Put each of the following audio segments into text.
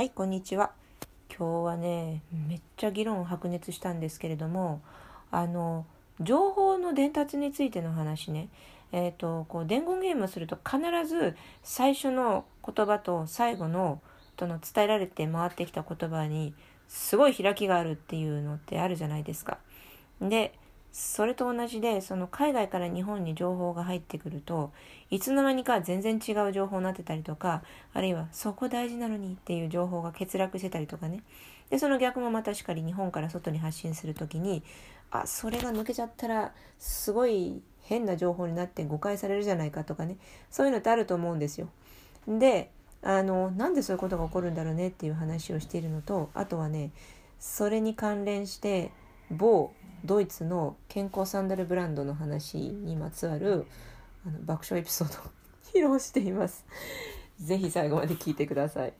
はい、こんにちは。今日はね、めっちゃ議論白熱したんですけれども、あの、情報の伝達についての話ね。えっ、と、こう、伝言ゲームをすると必ず最初の言葉と最後の、との伝えられて回ってきた言葉に、すごい開きがあるっていうのってあるじゃないですか。で、それと同じでその海外から日本に情報が入ってくるといつの間にか全然違う情報になってたりとかあるいはそこ大事なのにっていう情報が欠落してたりとかねでその逆もまたしかり日本から外に発信する時にあそれが抜けちゃったらすごい変な情報になって誤解されるじゃないかとかねそういうのってあると思うんですよ。であのなんでそういうことが起こるんだろうねっていう話をしているのとあとはねそれに関連して某ドイツの健康サンダルブランドの話にまつわるあの爆笑エピソードを披露しています。ぜひ最後まで聞いてください。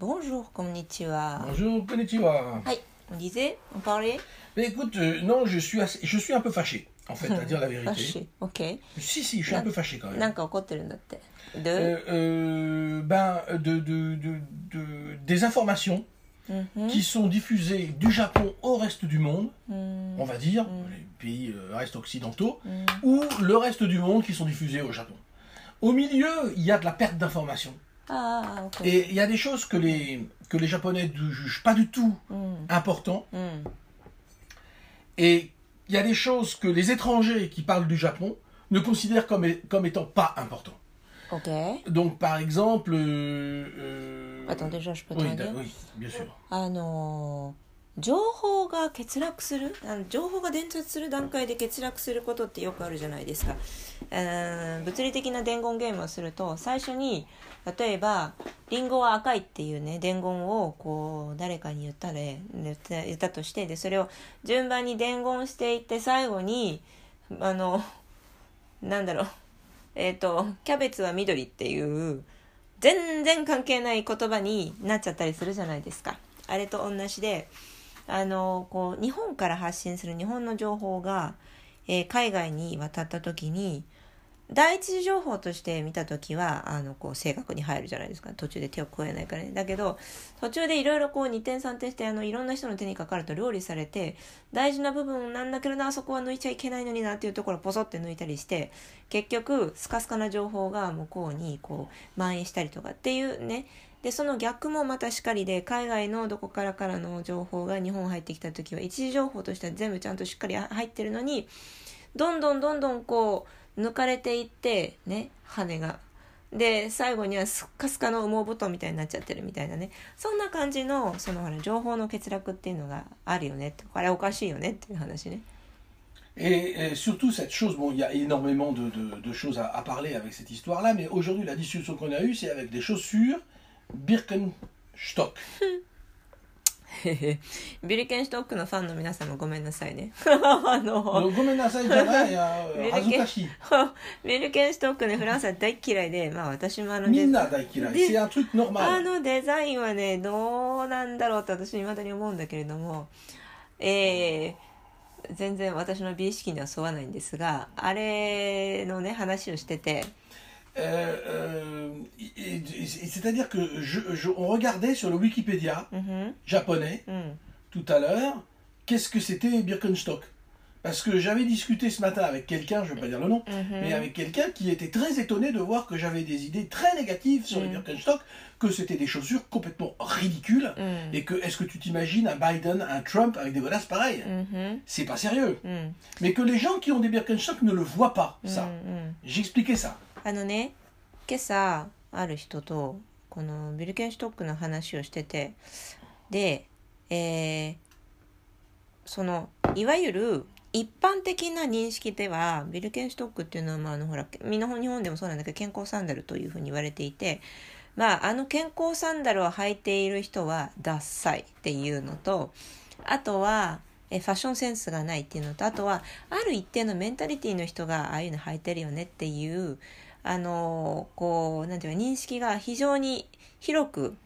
Bonjour, こんにちは。Bonjour, konnichiwa. はい、on disait, on parlait Mais écoute, euh, non, je suis, assez- je suis un peu fâché, en fait, à dire la vérité. ファッシュ、OK。Si, si, je suis un peu fâché quand な même. んか怒ってるんだって。で、Euh, euh, ben, de, de, de, de- des informations Mhm. Qui sont diffusés du Japon au reste du monde, mhm. on va dire, mhm. les pays euh, restes occidentaux, ou le reste du monde qui sont diffusés au Japon. Au milieu, il y a de la perte d'information. Ah, Et il y a des choses que les, Japonais ne jugent pas du tout important. Et il y a des choses que les étrangers qui parlent du Japon ne considèrent comme, comme étant pas important. OK。Donc, par exemple. euh, euh, Attends, déjà, je peux oui, te dire oui, bien sûr. あの情報が欠落するあの情報が伝達する段階で欠落することってよくあるじゃないですか、えー物理的な伝言ゲームをすると最初に例えば「リンゴは赤い」っていうね伝言をこう誰かに言ったれ言った言ったとしてでそれを順番に伝言していって最後にあのなんだろうえっ、とキャベツは緑っていう全然関係ない言葉になっちゃったりするじゃないですか。あれと同じで、あの、こう、日本から発信する日本の情報が、えー海外に渡った時に、第一次情報として見た時は、あの、こう、正確に入るじゃないですか。途中で手を加えないからね。だけど、途中でいろいろこう、二点三点して、あの、いろんな人の手にかかると料理されて、大事な部分なんだけどな、あそこは抜いちゃいけないのになっていうところをポソって抜いたりして、結局スカスカな情報が向こうにこう蔓延したりとかっていうねでその逆もまたしかりで海外のどこからからの情報が日本入ってきた時は一時情報としては全部ちゃんとしっかり入ってるのにどんどんどんどんこう抜かれていってね羽が。で最後にはスッカスカの羽毛布団みたいになっちゃってるみたいなねそんな感じのそのほら情報の欠落っていうのがあるよねってこれおかしいよねっていう話ね。Et, et surtout, cette chose, bon, il y a énormément de, de- de choses à, à parler avec cette histoire-là, mais aujourd'hui, la discussion qu'on a eue, c'est avec des chaussures Birkenstock. ビルケンシュトックのファンの皆さんもごめんなさいね。あの、Donc, gomenasai janai, euh, hazukashi. ビルケンシュトックね、フランスは大嫌いで、まあ私もあのデ Minna ザ daikirai. で C'est un truc あ.のデザインはね、どうなんだろうって私未だに思うんだけれども、えー、全然私の美意識には沿わないんですが、あれのね、話をしてて、Euh, euh, c'est-à-dire que je, je, on regardait sur le Wikipédia mhm. japonais mhm. tout à l'heure qu'est-ce que c'était Birkenstock? Parce que j'avais discuté ce matin avec quelqu'un, je ne vais pas dire le nom, mhm. mais avec quelqu'un qui était très étonné de voir que j'avais des idées très négatives sur les Birkenstock, que c'était des chaussures complètement ridicules, et que est-ce que tu t'imagines un Biden, un Trump avec des godasses pareilles? C'est pas sérieux. Mais que les gens qui ont des Birkenstock ne le voient pas, ça. J'expliquais ça. あのね今朝ある人とこのビルケンシュトックの話をしててで、えーそのいわゆる一般的な認識ではビルケンシュトックっていうのは、まあ、あのほら日本でもそうなんだけど健康サンダルというふうに言われていて、まあ、あの健康サンダルを履いている人はダッサいっていうのとあとはえファッションセンスがないっていうのとあとはある一定のメンタリティの人がああいうの履いてるよねっていうあのこうなんていうか認識が非常に広く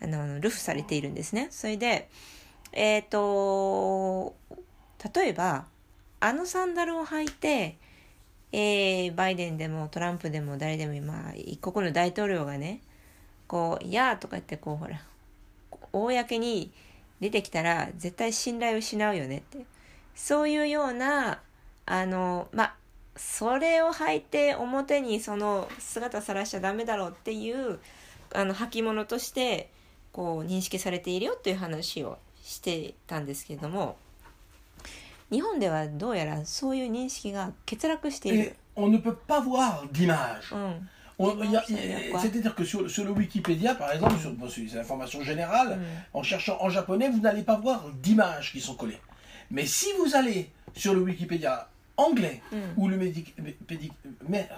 あのルフされているんですね。それでえっ、と例えばあのサンダルを履いて、えーバイデンでもトランプでも誰でもまあ一国の大統領がねこう「いや」とか言ってこうほら公に出てきたら絶対信頼を失うよねってそういうようなあのまあそれを履いて表にその姿さらしちゃダメだろうっていうあの履物としてこう認識されているよっていう話をしてたんですけれども日本ではどうやらそういう認識が欠落している。on ne peut pas voir d'image. C'est-à-dire que sur, sur le Wikipédia, par exemple, sur, bon, c'est des informations générales, en cherchant en japonais, vous n'allez pas voir d'images qui sont collées. Mais si vous allez sur le Wikipédia anglais ou le médic- pédic- mais-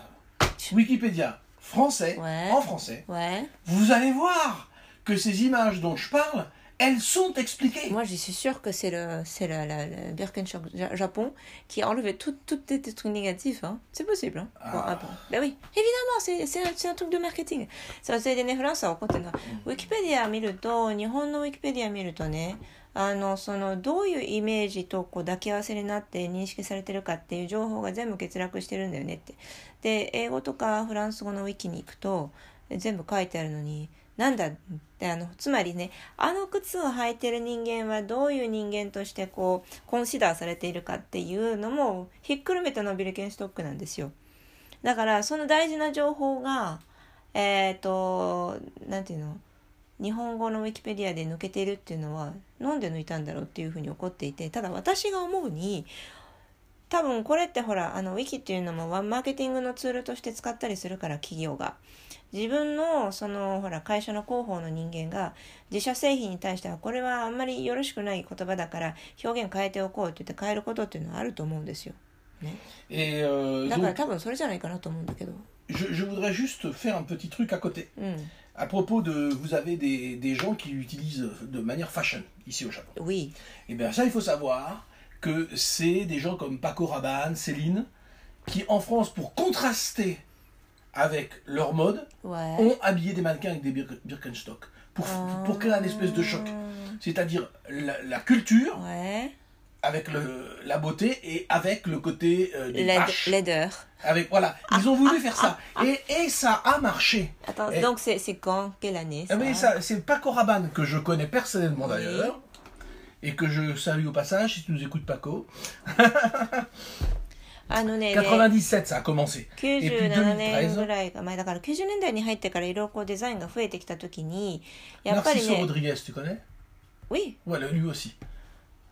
Wikipédia français, Ouais. en français, ouais. vous allez voir que ces images dont je parle, elles sont expliquées. Moi, je suis sûre que c'est le, c'est le, le, le Birkenstock Ja- Japon qui a enlevé tout, tout les trucs négatifs. Hein. C'est possible. Hein. Bon, Ah. ah bon. Ben oui, évidemment, c'est, c'est, un, c'est un truc de marketing. そうそれでね、フランスは怒ってるのは、ウィキペディア見ると、日本のウィキペディア見るとね、 あの、その、どういうイメージとこう抱き合わせになって認識されてるかっていう情報が全部欠落してるんだよねって。で、英語とかフランス語のウィキに行くと、全部書いてあるのに、なんだってあのつまりねあの靴を履いてる人間はどういう人間としてこうコンシダーされているかっていうのもひっくるめてのビルケンストックなんですよだからその大事な情報がえっ、となんていうの？日本語のウィキペディアで抜けているっていうのはなんで抜いたんだろうっていうふうに怒っていてただ私が思うに多分これってほらあのウィキっていうのもマーケティングのツールとして使ったりするから企業が自分のそのほら会社の広報の人間が自社製品に対してはこれはあんまりよろしくない言葉だから表現変えておこうって言って変えることっていうのはあると思うんですよ。ね、euh, だから多分それじゃないかなと思うんだけど。je, je voudrais juste faire un petit truc à côté. うん。À propos de, vous avez des, des gens qui utilisent de manière fashion ici au Japon. Oui. Et bien ça, il faut savoir que c'est des gens comme Paco Rabanne, Céline, qui en France, pour contraster avec leur mode, Ouais. ont habillé des mannequins avec des Bir- Birkenstock. Pour, pour créer un espèce de choc. C'est-à-dire la, la culture Ouais avec le, la beauté et avec le côté euh, des Led- vaches. Leather. Avec, voilà, ils ont voulu faire ça. Et, et ça a marché. Attends, Et- donc c'est c'est quand Quelle année Ah ça oui, ça, c'est Paco Rabanne que je connais personnellement Oui. d'ailleurs. Et que je salue au passage si tu nous écoutes Paco. あのね、 97 ça a commencé. Et puis 97年ぐ 2013, らいが前だから90年代に入ってからいろいろこうデザインが増えてきた時にやっぱり Narciso ね Rodriguez, tu connais Oui Voilà, lui aussi.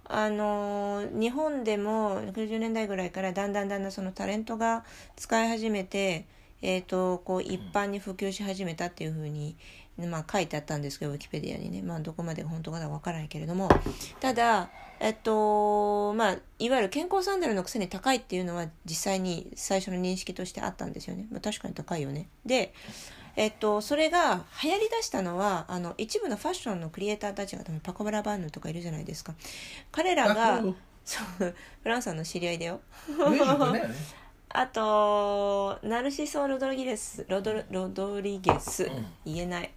あの日本でも90年代ぐらいからだんだんだんだんそのタレントが使い始めて、えー、とこう一般に普及し始めたっていうふうに、まあ、書いてあったんですけどウィキペディアにね、まあ、どこまで本当かは分からないけれども。ただ、えっとまあ、いわゆる健康サンダルのくせに高いっていうのは実際に最初の認識としてあったんですよね、まあ、確かに高いよね。でえっと、それが流行りだしたのはあの一部のファッションのクリエイターたちがパコバラバンヌとかいるじゃないですか彼らが.そう？フランスさんの知り合いだよ. あとナルシソ・ロドリゲスロドロドリゲス、言えない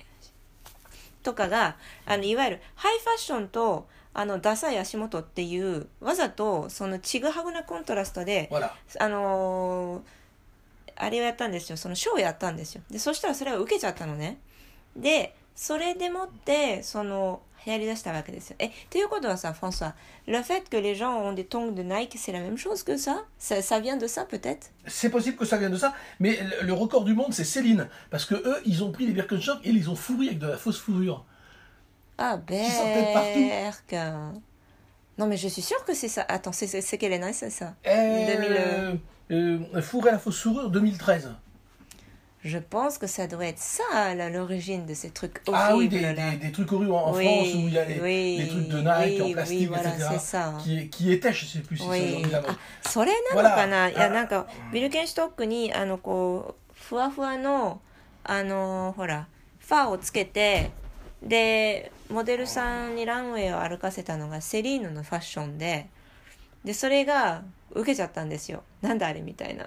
とかがあのいわゆるハイファッションとあのダサい足元っていうわざとそのちぐはぐなコントラストで.あのーあれをやったんですよそのショーをやったんですよでそしたらそれが受けちゃったのねでそれでもってその流行りだしたわけですよえということはさフォンソワ le fait que les gens ont des tongs de Nike c'est la même chose que ça ça, ça vient de ça peut-être C'est possible que ça vienne de ça, mais le, le record du monde, c'est Céline. Parce que eux, ils ont pris les Birkenstock et ils les ont fourris avec de la fausse fourrure. ah sortaient de partout. Berk non mais je suis sûre que c'est ça attends c'est c'est- c'est quelle année c'est ça Euh, 2000, euh, euh, fourré à la fausse fourrure 2013. je pense que ça doit être ça là, l'origine de ces trucs horribles Ah oui, des, là. des, des trucs horribles en, en Oui, France où il y a les, oui, les trucs de Nike oui, en plastique, oui, voilà, etc. c'est ça. Qui, qui étaient, je sais plus si c'est おい aujourd'hui la mode. あそれなのかな、 Voilà いやなんかビルケンシュトックにあのこうふわふわのあのほらファーをつけてでモデルさんにランウェイを歩かせたのがセリーヌのファッションででそれが 受けちゃったんですよなんだあれみたいな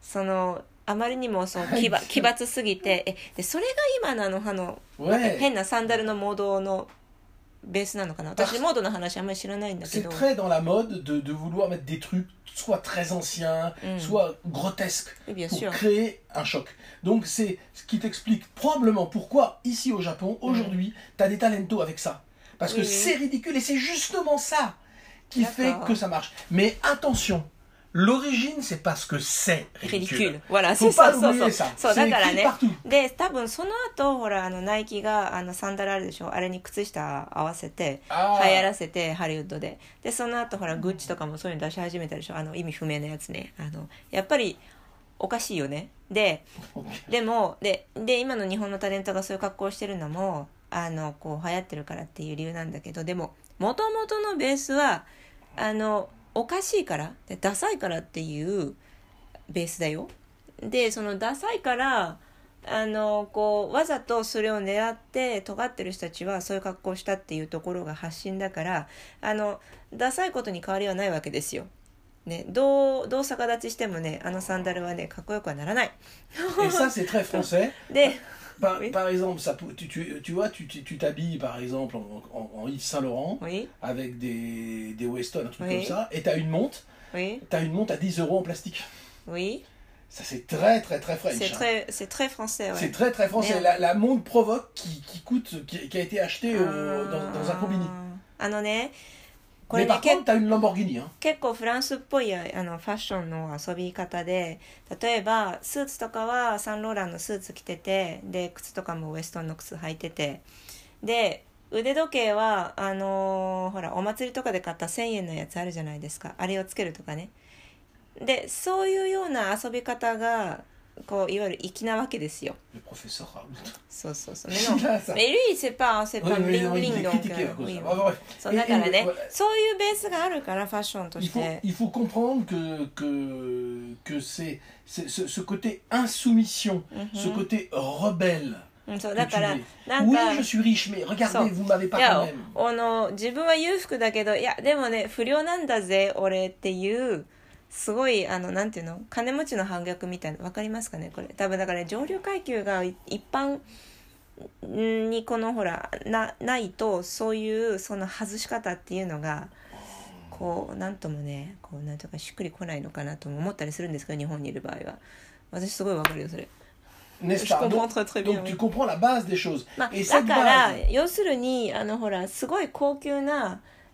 そのあまりにもその奇抜奇抜すぎてえでそれが今のあのあの Ouais. 変なサンダルのモードの ベースなのかな私モードの話あんまり知らないんだけ C'est ど très dans la mode de, de vouloir mettre des trucs soit très anciens, soit grotesques, Oui, bien pour sûr. créer un choc. Donc c'est ce qui t'explique probablement pourquoi ici au Japon, aujourd'hui, tu as des talentos avec ça. Parce que Oui, oui. c'est ridicule et c'est justement ça Qui fait que ça marche. Mais attention, l'origine, c'est parce que c'est リ ridicule. ほら、Faut そう pas そうそう oublier ça. そう。C'est だからね partout.。で、多分その後、ほら、あの、ナイキが、あの、サンダルあるでしょあれに靴下合わせて、流行らせて、ハリウッドで。で、その後、ほら、グッチとかもそういうの出し始めたでしょあの、意味不明なやつね。あの、やっぱり、おかしいよね。で、でもでで今の日本のタレントがそういう格好をしてるのもあのこう流行ってるからっていう理由なんだけどでももともとのベースはあのおかしいからでダサいからっていうベースだよ。でそのダサいからあのこうわざとそれを狙って尖ってる人たちはそういう格好をしたっていうところが発信だからあのダサいことに変わりはないわけですよ。ね、どうどう逆立ちしてもねあのサンダルはねかっこよくはならない。で Par, par exemple, ça, tu, tu, tu vois, tu t'habilles tu, par exemple en, en Yves Saint Laurent avec des, des Weston, un truc comme ça, et tu as une montre. Oui. Tu as une montre à 10 euros en plastique. Oui. Ça, c'est très, très, très frais. Hein. C'est très, très, français. C'est très, très français. La, la, montre provoque qui, qui coûte, qui, qui, a été achetée dans, dans, un combini. Ah non, mais... これね par け contre, tu as une Lamborghini. Hein. 結構フランスっぽいあのファッションの遊び方で例えばスーツとかはサンローランのスーツ着ててで靴とかもウエストンの靴履いててで腕時計はあのーほらお祭りとかで買った1,000円のやつあるじゃないですかあれをつけるとかねでそういうような遊び方がこういわゆる粋なわけですよ.そうそうそう。Oui, il bling, est donc, critiqué à euh, cause de oui, ça. oui. Ah, ouais. そうだからね.そういうベースがあるからファッションとして il faut comprendre que, que, que c'est, ce, ce côté insoumission, ce côté rebelle. うんそうだから.なんか.あの自分は裕福だけどいやでもね不良なんだぜ俺っていうすごいあのなんていうの？金持ちの反逆みたいなわかりますかね？これ多分だから、ね、上流階級がい一般にこのほらなないとそういうその外し方っていうのがこうなんともねこうなんとかしっくりこないのかなとも思ったりするんですけど日本にいる場合は私すごいわかるよそれ。N'est-ce Je pas? comprends donc, très très bien. donc oui. tu comprends la base des choses. まあ、Et だ cette から base, 要するにあのほらすごい高級な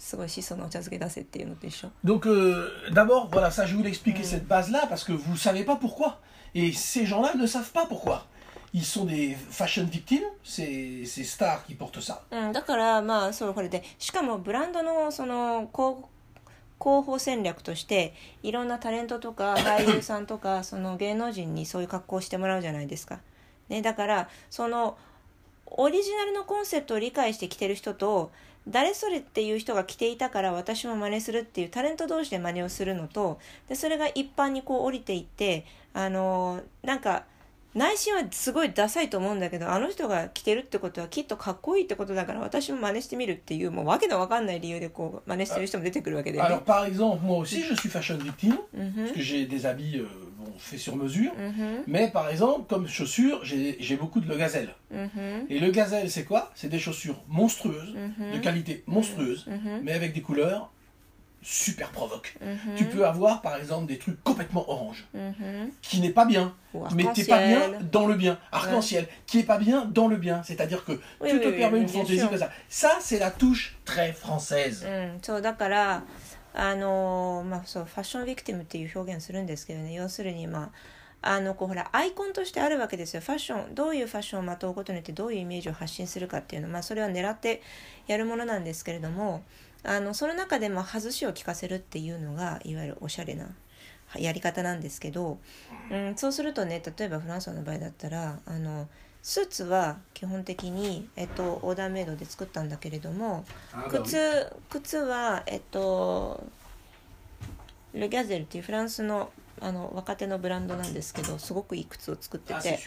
すごい質素なお茶漬け出せっていうのと一緒 Donc euh, d'abord, voilà, ça je voulais expliquer cette base-là parce que vous savez pas pourquoi. Et ces gens-là ne savent pas pourquoi. Ils sont des fashion victimes, ces, ces stars qui portent ça. うん、だからまあそうこれでしかもブランドのその広広報戦略としていろんなタレントとか俳優さんとかその芸能人にそういう格好をしてもらうじゃないですか。ね、だからそのオリジナルのコンセプトを理解してきてる人と誰それっていう人が着ていたから私も真似するっていうタレント同士で真似をするのとでそれが一般にこう降りていってあのなんか内心はすごいダサいと思うんだけどあの人が着てるってことはきっとかっこいいってことだから私も真似してみるっていうもうわけのわかんない理由でこう真似してる人も出てくるわけだよ Alors ね。par exemple, moi aussi je suis fashion victime, うん parce que j'ai des habits euh, fait sur mesure. Mais par exemple, comme chaussures, j'ai beaucoup de le gazelle. Et le gazelle, c'est quoi? C'est des chaussures monstrueuses, de qualité monstrueuse, mais avec des couleurs super provoques. Tu peux avoir par exemple des trucs complètement orange, qui n'est pas bien, mais t'es pas bien dans le bien. Arc-en-ciel, qui est pas bien dans le bien. C'est-à-dire que oui, tu te oui, permets une fantaisie comme ça. Ça, c'est la touche très française. あのまあそうファッションビクティムっていう表現するんですけどね。要するにまああのこうほらアイコンとしてあるわけですよ。ファッションどういうファッションをまとうことによってどういうイメージを発信するかっていうの。まあそれは狙ってやるものなんですけれどもあのその中でも外しを聞かせるっていうのがいわゆるおしゃれなやり方なんですけど、うん、そうするとね例えばフランスの場合だったらあのスーツは基本的に、えっと、オーダーメイドで作ったんだけれども Ah. 靴靴はえっとルギャゼルっていうフランスのあの若手のブランドなんですけどすごくいい靴を作って Ah, て.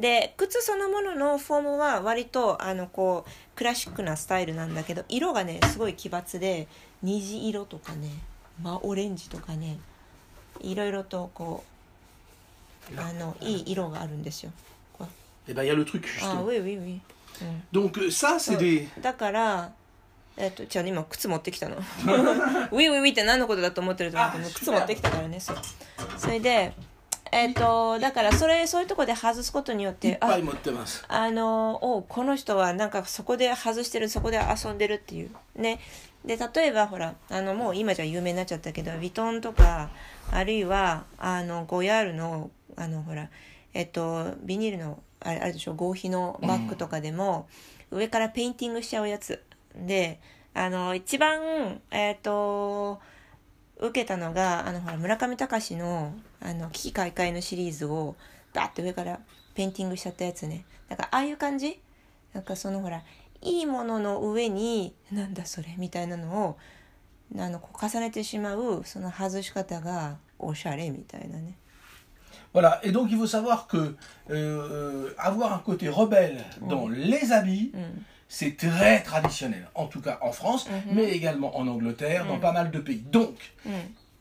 で靴そのもののフォームは割とあのこうクラシックなスタイルなんだけど色がねすごい奇抜で虹色とかね真オレンジとかねいろいろとこうあのいい色があるんですよ。こう Eh ben, il y a le truc, あ justement. ウィウィウィ、うん Donc, euh, ça, c'est des. だからえっとじゃあ今靴持ってきたのウィウィウィって何のことだと思ってると思ってあもう靴持ってきたからねそう。それでえっとだからそれそういうとこで外すことによってあ Pas 持ってます。あのおこの人はなんかそこで外してるそこで遊んでるっていう。ね。で例えばほらあのもう今じゃ有名になっちゃったけどヴィトンとかあるいはあのゴヤールのあのほらえっとビニールのあれあれでしょ？合皮のバッグとかでも、上からペインティングしちゃうやつ。であの一番えっと受けたのがあのほら村上隆の「あの奇々怪々」のシリーズをバーって上からペインティングしちゃったやつね。なんかああいう感じ？なんかそのほらいいものの上になんだそれ？みたいなのをあのこう重ねてしまうその外し方がおしゃれみたいなね。Voilà, et donc il faut savoir que euh, avoir un côté rebelle dans les habits, c'est très traditionnel, en tout cas en France, mais également en Angleterre, dans pas mal de pays. Donc,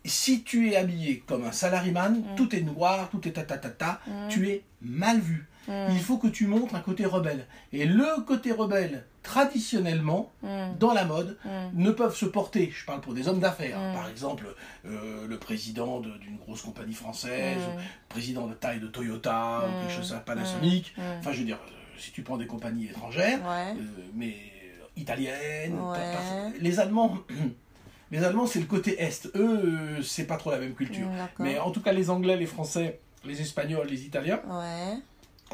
si tu es habillé comme un salaryman, tout est noir, tout est ta ta ta ta, tu es mal vu. Il faut que tu montres un côté rebelle. Et le côté rebelle, traditionnellement, dans la mode, ne peuvent se porter, je parle pour des hommes d'affaires, par exemple euh, le président de- d'une grosse compagnie française, président de taille de Toyota, ou quelque chose, ça, Panasonic, enfin je veux dire, euh, si tu prends des compagnies étrangères, Ouais. euh, mais italiennes, Ouais. les Allemands... Les Allemands, c'est le côté Est. Eux, c'est pas trop la même culture. Mais en tout cas, les Anglais, les Français, les Espagnols, les Italiens, ouais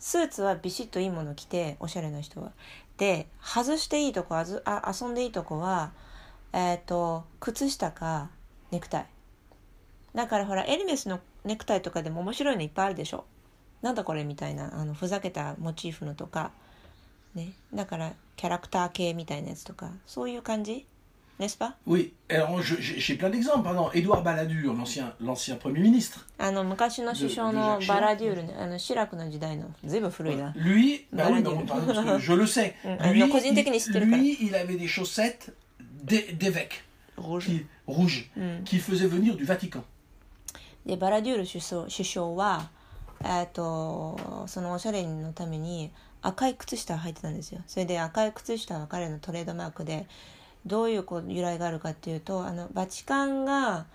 スーツはビシッといいもの着ておしゃれな人は。で外していいとこあずあ遊んでいいとこはえっ、と靴下かネクタイ。だからほらエルメスのネクタイとかでも面白いのいっぱいあるでしょ。なんだこれみたいなあのふざけたモチーフのとか。ね。だからキャラクター系みたいなやつとか。そういう感じ？ネスパ Oui, alors je- j'ai j'ai plein d'exemples. Par exemple, Édouard Balladur, l'ancien l'ancien Premier ministre, あの昔の首相でのでバラデュールねあのシラクの時代のずいぶん古いな lui, bah oui, Balladur. bah, pardon, parce que je le sais, Mm. lui, Non, così il, technici, te le lui, il avait des chaussettes d'é- d'évêque, ルージ qui- rouges, qu'il faisait venir du Vatican. でバラデュール首相首相はえっとそのおしゃれのために赤い靴下を履いてたんですよそれで赤い靴下は彼のトレードマークでどういうこう由来があるかっていうとあのバチカンが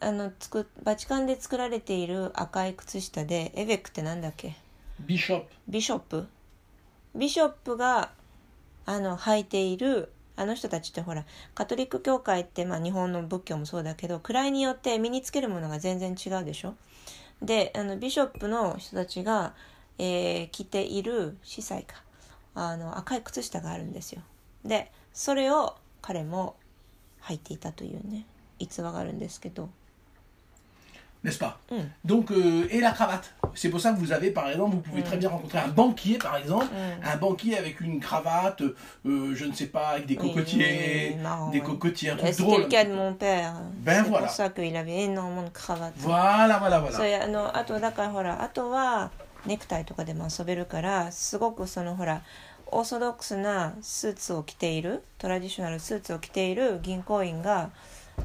あのつくバチカンで作られている赤い靴下でエベックってなんだっけ？Bishop. ビショップ？ビショップがあの履いているあの人たちってほらカトリック教会って、まあ、日本の仏教もそうだけど位によって身につけるものが全然違うでしょ？であのビショップの人たちが、えー着ている司祭か。あの赤い靴下があるんですよでそれを彼も履いていたというね逸話があるんですけど n'est-ce pas Mm. Donc, euh, et la cravate. C'est pour ça que vous avez, par exemple, vous pouvez très bien rencontrer un banquier, par exemple, un banquier avec une cravate, euh, je ne sais pas, avec des Oui, cocotiers, oui, oui, marrant, des oui. cocotiers, C'était drôle. le cas de mon père Ben c'est voilà. pour ça qu'il avait énormément de cravates Voilà, voilà, そ voilà. れあのあとだからほらあとはネクタイとかでも遊べるからすごくそのほらオーソドックスなスーツを着ているトラディショナルスーツを着ている銀行員が、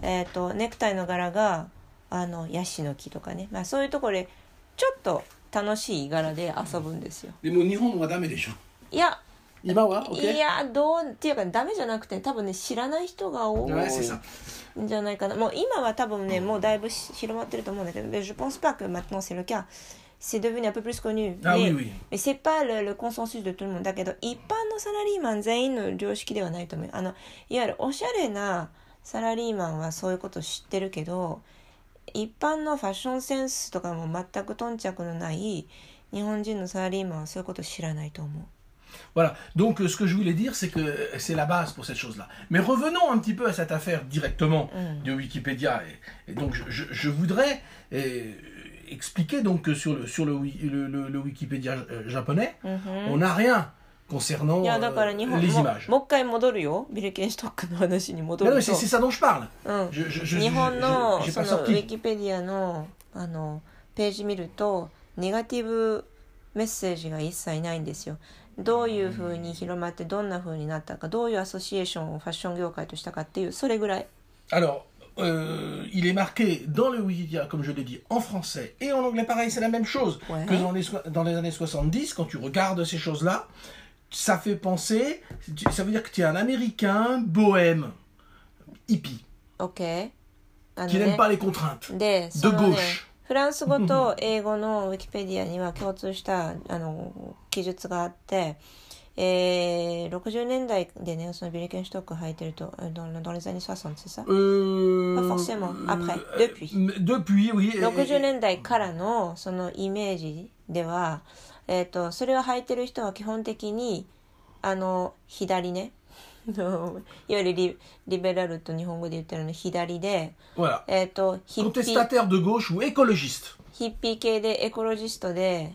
えー、とネクタイの柄があのヤシの木とかね、まあ、そういうところでちょっと楽しい柄で遊ぶんですよ。でも日本はダメでしょ？いや今は？OK いやどうっていうかダメじゃなくて多分ね知らない人が多い.んじゃないかなもう今は多分ねもうだいぶし広まってると思うんだけど je pense pas que maintenant c'est le cas c'est devenu un peu plus connu. Ah mais, oui, oui. mais c'est pas le, le consensus de tout le monde. だけど、一般のサラリーマン全員の常識ではないと思う。あの、いわゆるおしゃれなサラリーマンはそういうこと知ってるけど、一般のファッションセンスとかも全く頓着のない日本人のサラリーマンはそういうこと知らないと思う。Voilà. Donc, euh, ce que je voulais dire, c'est que c'est la base pour cette chose-là. Mais revenons un petit peu à cette affaire directement de Wikipédia. Et, et donc, je, je- je voudrais euh, expliquer donc sur le sur le, le, le- le Wikipédia euh, japonais, on n'a rien concernant euh, 日本 les も images. もう一回戻るよビルケンシュトックの話に戻 Non, る mais と c'est ça dont je parle. うん、Je- je- je- je- pas のウィ sorti. キペディアのあのページ見るとネガティブメッセージが一切ないんですよどういうふうに広まってどんなふうになったかどういうアソシエーションをファッション業界としたかっていうそれぐらい Alors, euh, il est marqué dans le Wikipédia, comme je l'ai dit, en français et en anglais. Pareil, c'est la même chose Ouais. que dans les, so- dans les années 70. Quand tu regardes ces choses-là, ça fait penser, tu- ça veut dire que tu es un Américain bohème, hippie, OK あの qui ね n'aime pas les contraintes. でそのね gauche フランス語と英語のウィキペディアには共通したあの記述があって、 えー、60年代でね、そのビリケンストック履いてると、どれぐらいに60歳うん。まあ、forcément、après、60年代からのそのイメージでは、えっ、と、それを履いてる人は基本的に、あの、左ね。いわゆるリ,リベラルと日本語で言ってるの左で、えっと、コンテスタテル・ヒッピー系でエコロジストで、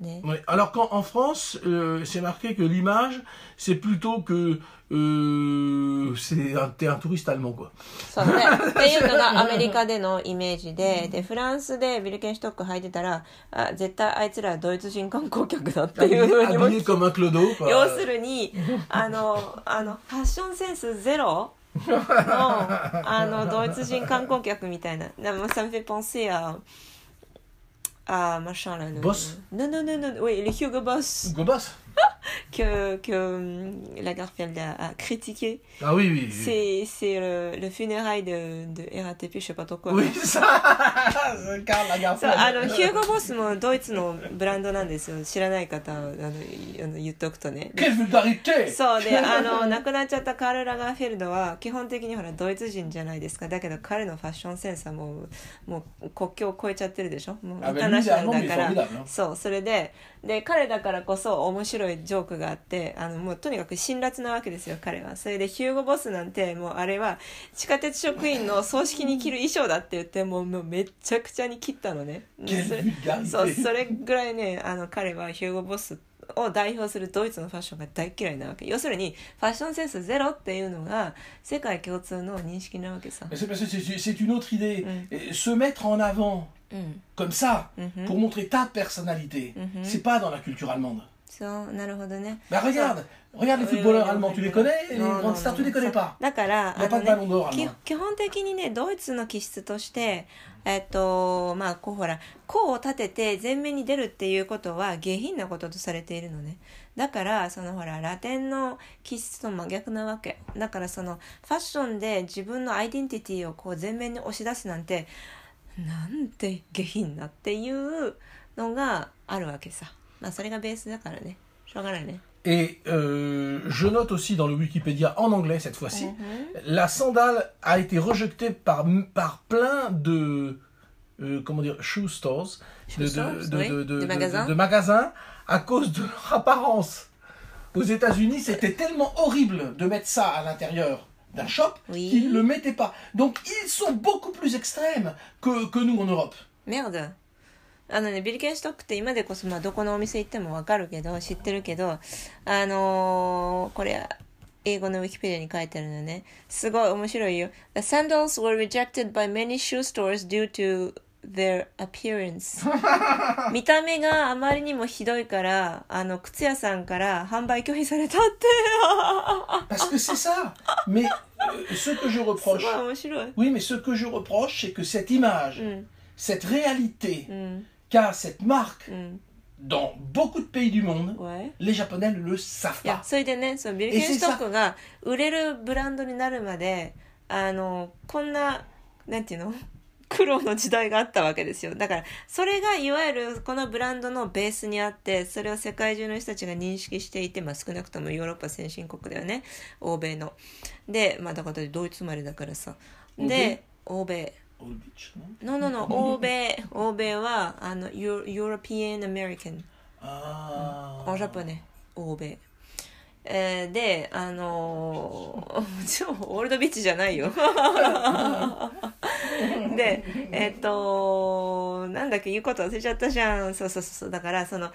ね、 Ouais. Alors qu'en en France, euh, c'est marqué que l'image, c'est plutôt que euh, c'est un, t'es un touriste allemand, quoi. そうね。っていうのがアメリカでのイメージで、で、フランスでビルケンシュトック履いてたら、あ、絶対あいつらドイツ人観光客だっていうふうにも Habillé comme un clodo, quoi. 要するに、あの、あの、ファッションセンスゼロの、あの、ドイツ人観光客みたいな。でも、ça me fait penser à, à machin là. Le, Boss Non, non, non, non, oui, le Hugo Boss Hugo Boss? que, que Lagerfeld a, a critiqué. Ah oui, oui. oui. C'est, c'est le, le funérail de, de RATP, je sais pas trop quoi. Oui, ça Karl Lagerfeld. あのヒューゴ・ボスもドイツのブランドなんですよ知らない方はあのいあの言っておくとねそうであの亡くなっちゃったカール・ラガーフェルドは基本的にほらドイツ人じゃないですかだけど彼のファッションセンスはもうもう国境を越えちゃってるでしょもうイターナショナルだからそうそれでで彼だからこそ面白いジョークがあってあのもうとにかく辛辣なわけですよ彼はそれでヒューゴ・ボスなんてもうあれは地下鉄職員の葬式に着る衣装だって言ってもうもうめちゃくちゃに切ったのねそれそうそれぐらいねあの彼はヒューゴ・ボスを代表するドイツのファッションが大嫌いなわけ要するにファッションセンスゼロっていうのが世界共通の認識なわけさ c'est une autre idée. Mm. Et Se mettre en avant うん、comme ça, Mhm. pour montrer ta personnalité, Mhm. c'est pas dans la culture allemande. そうなるほどね。Bah regarde, regarde les Oui, footballeurs oui, allemands, oui, tu oui. les connais? Les Non, non, grandes stars, tu non, les connais non. pas. だからいやパンダロンドールきあんの基本的にねドイツの気質としてえっとまあこうほら甲を立てて前面に出るっていうことは下品なこととされているのね。だからそのほらラテンの気質と真逆なわけ。だからそのファッションで自分のアイデンティティをこう前面に押し出すなんてなんて下品なっていうのがあるわけさ まあそれがベースだからねしょうがないね Et euh, je note aussi dans le Wikipédia en anglais cette fois-ci, la sandale a été rejetée par, par plein de euh, comment dire shoe stores, de, Shoe stores, oui, des magasins. de magasins à cause de leur apparence. Aux États-Unis, c'était tellement horrible de mettre ça à l'intérieur d'un shop Oui. qu'ils ne le mettaient pas. Donc ils sont beaucoup plus extrêmes que, que nous en Europe. メアだ あのねビルケンシュトックって今でこそまあどこのお店行ってもわかるけど知ってるけどあのーこれ英語のウィキペディアに書いてあるのねすごい面白いよ The sandals were rejected by many shoe stores due to their appearance 見た目があまりにもひどいからあの靴屋さんから販売拒否されたって Parce que c'est ça. Mais euh, ce que je reproche, い面白い oui, mais ce que je reproche, c'est que cette image, うん cette réalité うん qu'a cette marque うん dans beaucoup de pays du monde, les Japonais ne le savent いや pas. それでねそのビルケンシュトックが売れるブランドになるまであのこんななんていうの？苦労の時代があったわけですよ。だから、それがいわゆるこのブランドのベースにあって、それを世界中の人たちが認識していて、まあ少なくともヨーロッパ先進国だよね。欧米の。で、まあだからドイツ生まれだからさ。で、欧米。ののの欧米欧米はあのヨーロピアン・アメリカン。ああ。ジャポネ欧米。えー、であのー、オールドビッチじゃないよ。でえっ、ー、となんだっけ言うこと忘れちゃったじゃん。そうそうそうだからその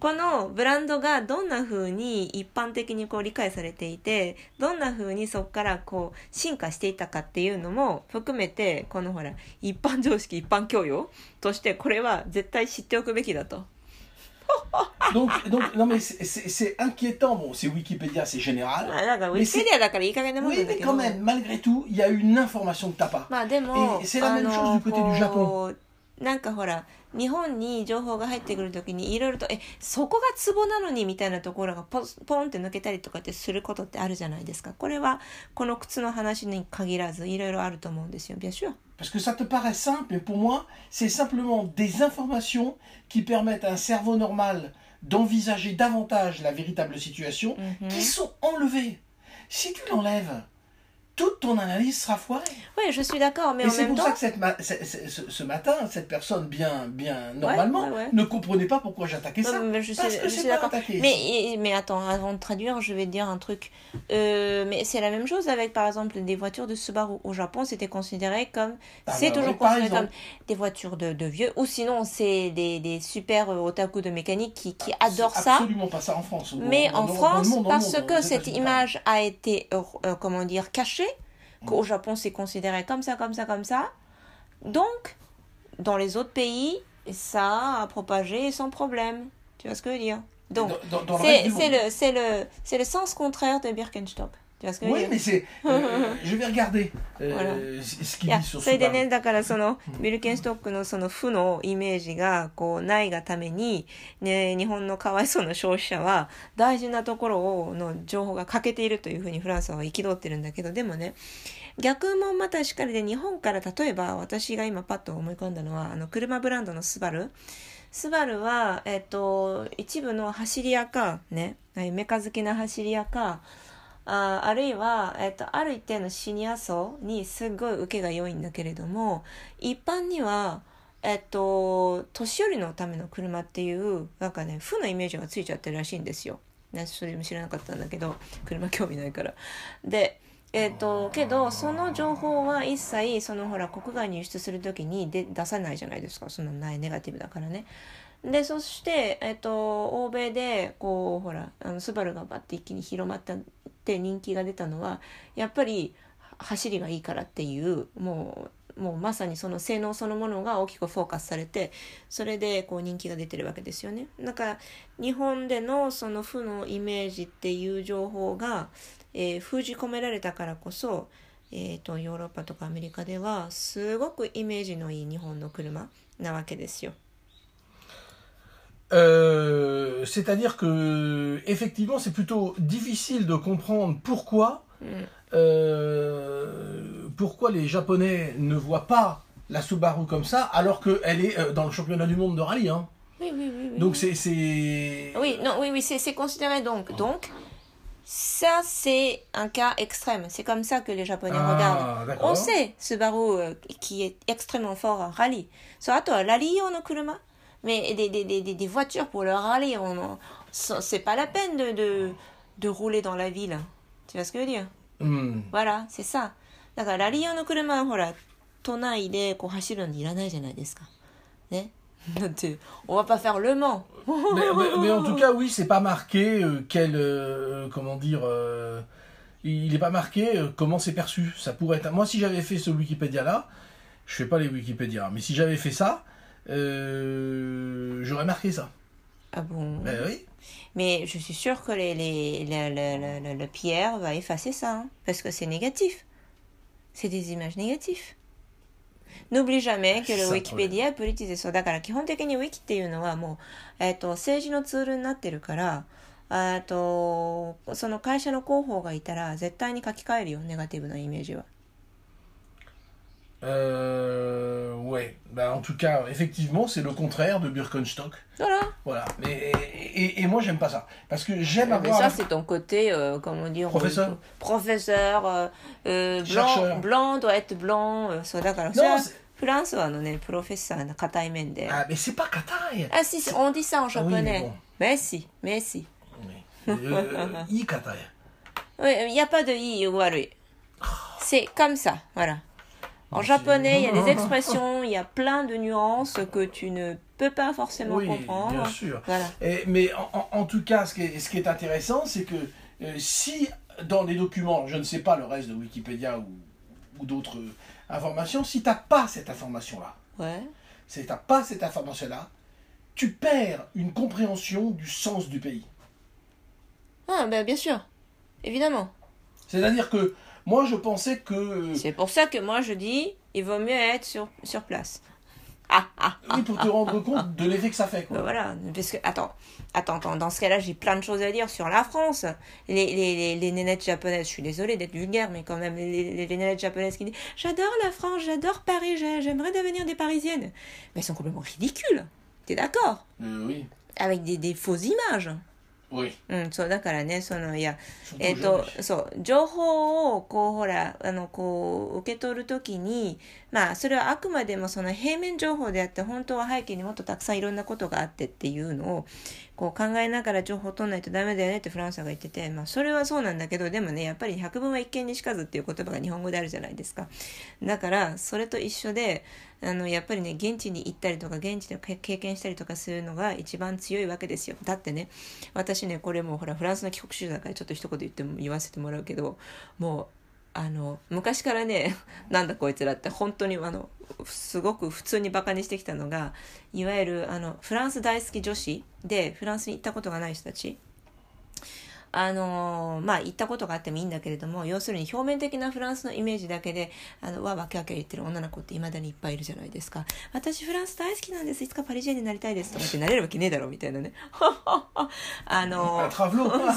このブランドがどんな風に一般的にこう理解されていてどんな風にそこからこう進化していたかっていうのも含めてこのほら一般常識一般教養としてこれは絶対知っておくべきだと。Donc, donc, non mais c'est inquiétant, bon, c'est Wikipédia, c'est général. Ah, mais oui, mais quand même, malgré tout, il y a une information que t'as pas. Et c'est la même chose du côté du Japon. なんかほら日本に情報が入ってくるときにいろいろとえそこがツボなのにみたいなところがポポンって抜けたりとかってすることってあるじゃないですかこれはこの靴の話に限らずいろいろあると思うんですよ bien sûr Parce que ça te paraît simple, mais pour moi, c'est simplement des informations qui permettent à un cerveau normal d'envisager davantage la véritable situation, mm -hmm. qui sont enlevées. Si tu l'enlèves, toute ton analyse sera foirée. Oui, je suis d'accord, mais Et en même temps... c'est pour ça que cette ce, ce, matin, cette personne bien, bien normalement ouais, ouais, ouais. ne comprenait pas pourquoi j'attaquais ça. Mais je parce suis, que je suis d'accord. Mais, mais attends, avant de traduire, je vais te dire un truc. Euh, mais c'est la même chose avec, par exemple, des voitures de Subaru. Au Japon, c'était considéré comme... Ah, c'est bah, toujours considéré comme des voitures de, de, vieux. Ou sinon, c'est des, des super otaku de mécanique qui, qui ah, adorent ça. absolument pas ça en France. Mais en France, parce que cette image a été, euh, comment dire, cachée, qu'au Japon c'est considéré comme ça, comme ça, comme ça. Donc, dans les autres pays, ça a propagé sans problème. Tu vois ce que je veux dire? Donc, c'est le, le, le, le sens contraire de Birkenstock. Oui, mais c'est. Euh, je vais regarder euh, ce qu'il dit sur それでね、だからその、ビルケンストックのその負のイメージが、こう、ないがために、ね、日本のかわいそうな消費者は、大事なところを、の情報が欠けているというふうにフランスは憤ってるんだけど、でもね、逆もまたしっかりで、日本から例えば、私が今パッと思い込んだのは、あの、車ブランドのスバル。スバルは、えっと、一部の走り屋か、ね、メカ好きな走り屋か、ああるいは、えっと、ある一定のシニア層にすごい受けが良いんだけれども一般にはえっと年寄りのための車っていうなんかね負のイメージがついちゃってるらしいんですよ。ね、それも知らなかったんだけど車興味ないから。でえっとけどその情報は一切そのほら国外に輸出する時にで出さないじゃないですかそのないネガティブだからね。でそして、えっと、欧米でこうほらあのスバルがバッて一気に広まったって人気が出たのはやっぱり走りがいいからっていうもうもうまさにその性能そのものが大きくフォーカスされてそれでこう人気が出てるわけですよね。だから日本でのその負のイメージっていう情報が、えー、封じ込められたからこそ、えーとヨーロッパとかアメリカではすごくイメージのいい日本の車なわけですよ。Euh, c'est-à-dire que effectivement, c'est plutôt difficile de comprendre pourquoi, mm. euh, pourquoi les Japonais ne voient pas la Subaru comme ça, alors qu'elle est euh, dans le championnat du monde de rallye. Hein. Oui, oui, oui, Donc c'est, Oui, non, oui, oui, c'est, considéré donc. Donc, ça, c'est un cas extrême. C'est comme ça que les Japonais ah, regardent. On sait Subaru qui est extrêmement fort en rallye. So, rallye no kuruma? mais des, des, des, des voitures pour le rallye, on, c'est pas la peine de, de, de, rouler dans la ville. Tu vois ce que je veux dire、うん、Voilà, c'est ça. だからラリー用の車はほら、都内でこう走るのにいらないじゃないですか。ね。だって、on va pas faire le Mans. mais, mais, mais, en tout cas, oui, c'est pas marqué euh, quel, euh, comment dire, euh, il n'est pas marqué euh, comment c'est perçu. Ça pourrait être. Moi, si j'avais fait ce Wikipédia là, je fais pas les Wikipédia, mais si j'avais fait ça, euh, j'aurais marqué ça. Ah bon Ben oui. Mais je suis sûre que les, les, le, le, Pierre va effacer ça, hein, parce que c'est négatif. C'est des images négatives. N'oublie jamais que le Wikipédia est politisé. そうだから基本的に Wiki っていうのはもう、えっ、ー、と、政治のツールになってるから、えっと、その会社の広報がいたら絶対に書き換えるよ、ネガティブなイメージは。 Euh, ouais, bah, en tout cas, effectivement, c'est le contraire de Birkenstock. Voilà. Voilà. Mais, et, et, et moi, j'aime pas ça. Parce que j'aime Mais avoir. ça, c'est ton côté, euh, comment dire Professeur euh, Professeur, euh, euh, blanc, Chercheur. blanc doit être blanc. euh,そうだから、 Non, それは c'est- フランスはあのね、プロフェッサーの硬い面で。 Ah, mais c'est pas Katai. Ah si, si, on dit ça en Ah oui, mais japonais. bon. Mais si, mais si. Mais, euh, i Katai. Oui, il n'y a pas de i ou悪い. C'est comme ça, voilà. En japonais, il y a des expressions, il y a plein de nuances que tu ne peux pas forcément Oui, comprendre. bien sûr. Voilà. Et- mais en, en- en tout cas, ce qui est, ce qui est intéressant, c'est que euh, si dans les documents, je ne sais pas le reste de Wikipédia ou, ou d'autres euh, informations, si tu n'as pas cette information-là, Ouais. si tu n'as pas cette information-là, tu perds une compréhension du sens du pays. Ah, ben, bien sûr. Évidemment. C'est-à-dire que moi, je pensais que... euh, C'est pour ça que moi je dis, il vaut mieux être sur, sur place. Ah, ah, oui, pour te rendre compte de l'effet que ça fait. ben Quoi. voilà. Parce que, attends, attends, attends, dans ce cas-là, j'ai plein de choses à dire sur la France. Les, les, les, les nénettes japonaises, je suis désolée d'être vulgaire, mais quand même, les, les, nénettes japonaises qui disent J'adore la France, j'adore Paris, j'ai- j'aimerais devenir des parisiennes. Mais elles sont complètement ridicules. T'es d'accord? Euh, oui, Avec des, des fausses images. うん、そうだからね、その、いや、えっ、と aujourd'hui. そう情報をこうほらあのこう受け取るときにまあそれはあくまでもその平面情報であって本当は背景にもっとたくさんいろんなことがあってっていうのをこう考えながら情報を取らないとダメだよねってフランスが言ってて、まあ、それはそうなんだけどでもねやっぱり百聞は一見にしかずっていう言葉が日本語であるじゃないですか。だからそれと一緒であのやっぱりね現地に行ったりとか現地で経験したりとかするのが一番強いわけですよ。だってね私ねこれもうほらフランスの帰国子女だからちょっと一言言っても言わせてもらうけどもうあの昔からね なんだこいつらって本当にあのすごく普通にバカにしてきたのがいわゆるあのフランス大好き女子でフランスに行ったことがない人たち。あのまあ行ったことがあってもいいんだけれども要するに表面的なフランスのイメージだけであのわわけわけ言ってる女の子っていまだにいっぱいいるじゃないですか。私フランス大好きなんです。いつかパリジェンになりたいです。とかってなれるわけねえだろみたいなね。あの travelot.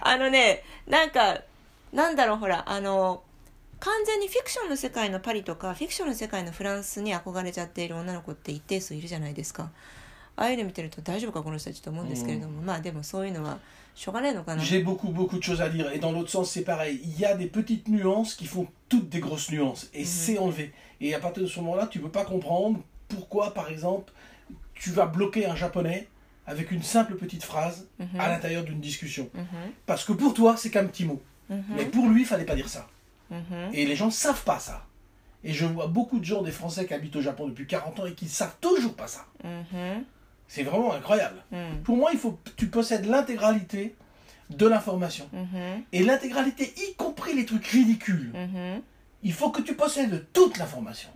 あのねなんかなんだろうほらあの完全にフィクションの世界のパリとかフィクションの世界のフランスに憧れちゃっている女の子って一定数いるじゃないですかああいうの見てると大丈夫かこの人たちと思うんですけれども、まあでもそういうのはしょうがないのかな J'ai beaucoup, beaucoup de choses à dire. Et dans l'autre sens, c'est pareil. Il y a des petites nuances qui font toutes des grosses nuances. Et c'est enlevé. Et à partir de ce moment-là, tu peux pas comprendre pourquoi, par exemple, tu vas bloquer un japonais avec une simple petite phrase à l'intérieur d'une discussion. Parce que pour toi, c'est qu'un petit mot. Mhm. Mais pour lui, il fallait pas dire ça. Mhm. Et les gens savent pas ça. Et je vois beaucoup de gens, des Français qui habitent au Japon depuis 40 ans et qui ne savent toujours pas ça. Mhm. C'est vraiment incroyable. Pour moi, il faut tu possèdes l'intégralité de l'information. Et l'intégralité, y compris les trucs ridicules. Il faut que tu possèdes toute l'information.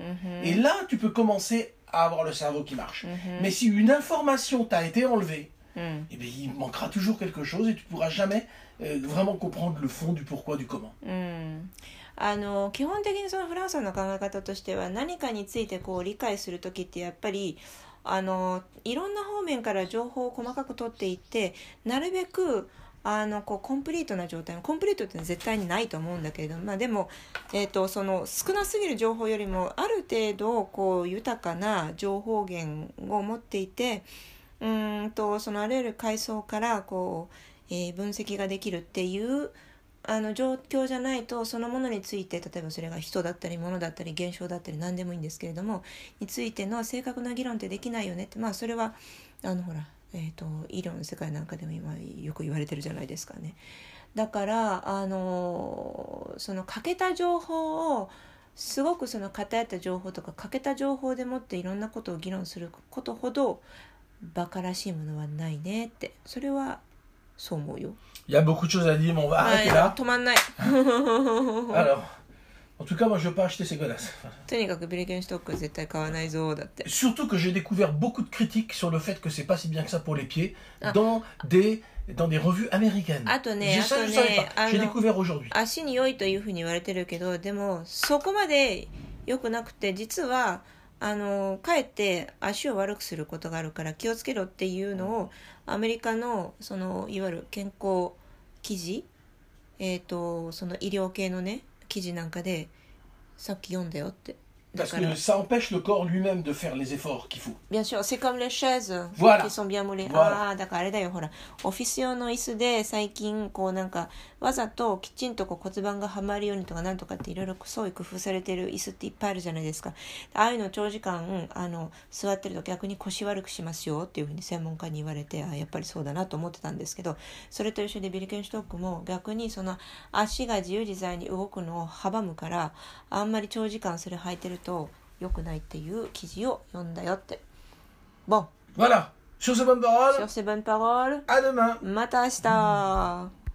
Et là, tu peux commencer à avoir le cerveau qui marche. Mais si une information t'a été enlevée, うん eh bien, il manquera toujours quelque chose et tu pourras jamais euh, vraiment comprendre le fond du pourquoi, du comment. うんあの基本的にそのフランスの考え方としては何かについてこう理解する時ってやっぱりあのいろんな方面から情報を細かく取っていってなるべくあのこうコンプリートな状態コンプリートって絶対にないと思うんだけれども、まあ、でも、えー、とその少なすぎる情報よりもある程度こう豊かな情報源を持っていてうんとそのあらゆる階層からこう、えー分析ができるっていうあの状況じゃないとそのものについて例えばそれが人だったり物だったり現象だったり何でもいいんですけれどもについての正確な議論ってできないよねってまあそれはあのほら、えー、と医療の世界なんかでも今よく言われてるじゃないですかね。だからあのその欠けた情報をすごくその偏った情報とか欠けた情報でもっていろんなことを議論することほどバカらしいものはないねってそれはそう思うよ。Il y a beaucoup de choses à dire, mais on va はい arrêter là. 止まんない。Alors, en tout cas, moi, je veux pas acheter ces godasses. とにかくビリケンストックは絶対買わないぞだって。Surtout que j'ai découvert beaucoup de critiques sur le fait que c'est pas si bien que ça pour les pieds Ah. dans des dans des revues américaines. Ah, tenez, J'ai ah, ça, je savais pas. ah, J'ai non. découvert aujourd'hui. 足に良いというふうに言われてるけどでもそこまで良くなくて実はあのかえって足を悪くすることがあるから気をつけろっていうのをアメリカのそのいわゆる健康記事、えー、とその医療系のね記事なんかでさっき読んだよって。Parce que ça empêche le corps lui-même de faire les efforts qu'il faut. Bien sûr, c'est comme les chaises Voilà. qui sont bien moulées. Voilà. ああ、だからあれだよ、ほら。オフィス用の椅子で最近、こうなんか、わざときちんとこう骨盤がはまるようにとかなんとかっていろいろそういう工夫されてる椅子っていっぱいあるじゃないですか。ああいうの長時間、あの、座ってると逆に腰悪くしますよっていうふうに専門家に言われて、あやっぱりそうだなと思ってたんですけど、それと一緒でビルケンシュトックも逆にその足が自由自在に動くのを阻むから、あんまり長時間それ履いてるとと良くないっていう記事を読んだよって。ボン。わら。ま。た明日。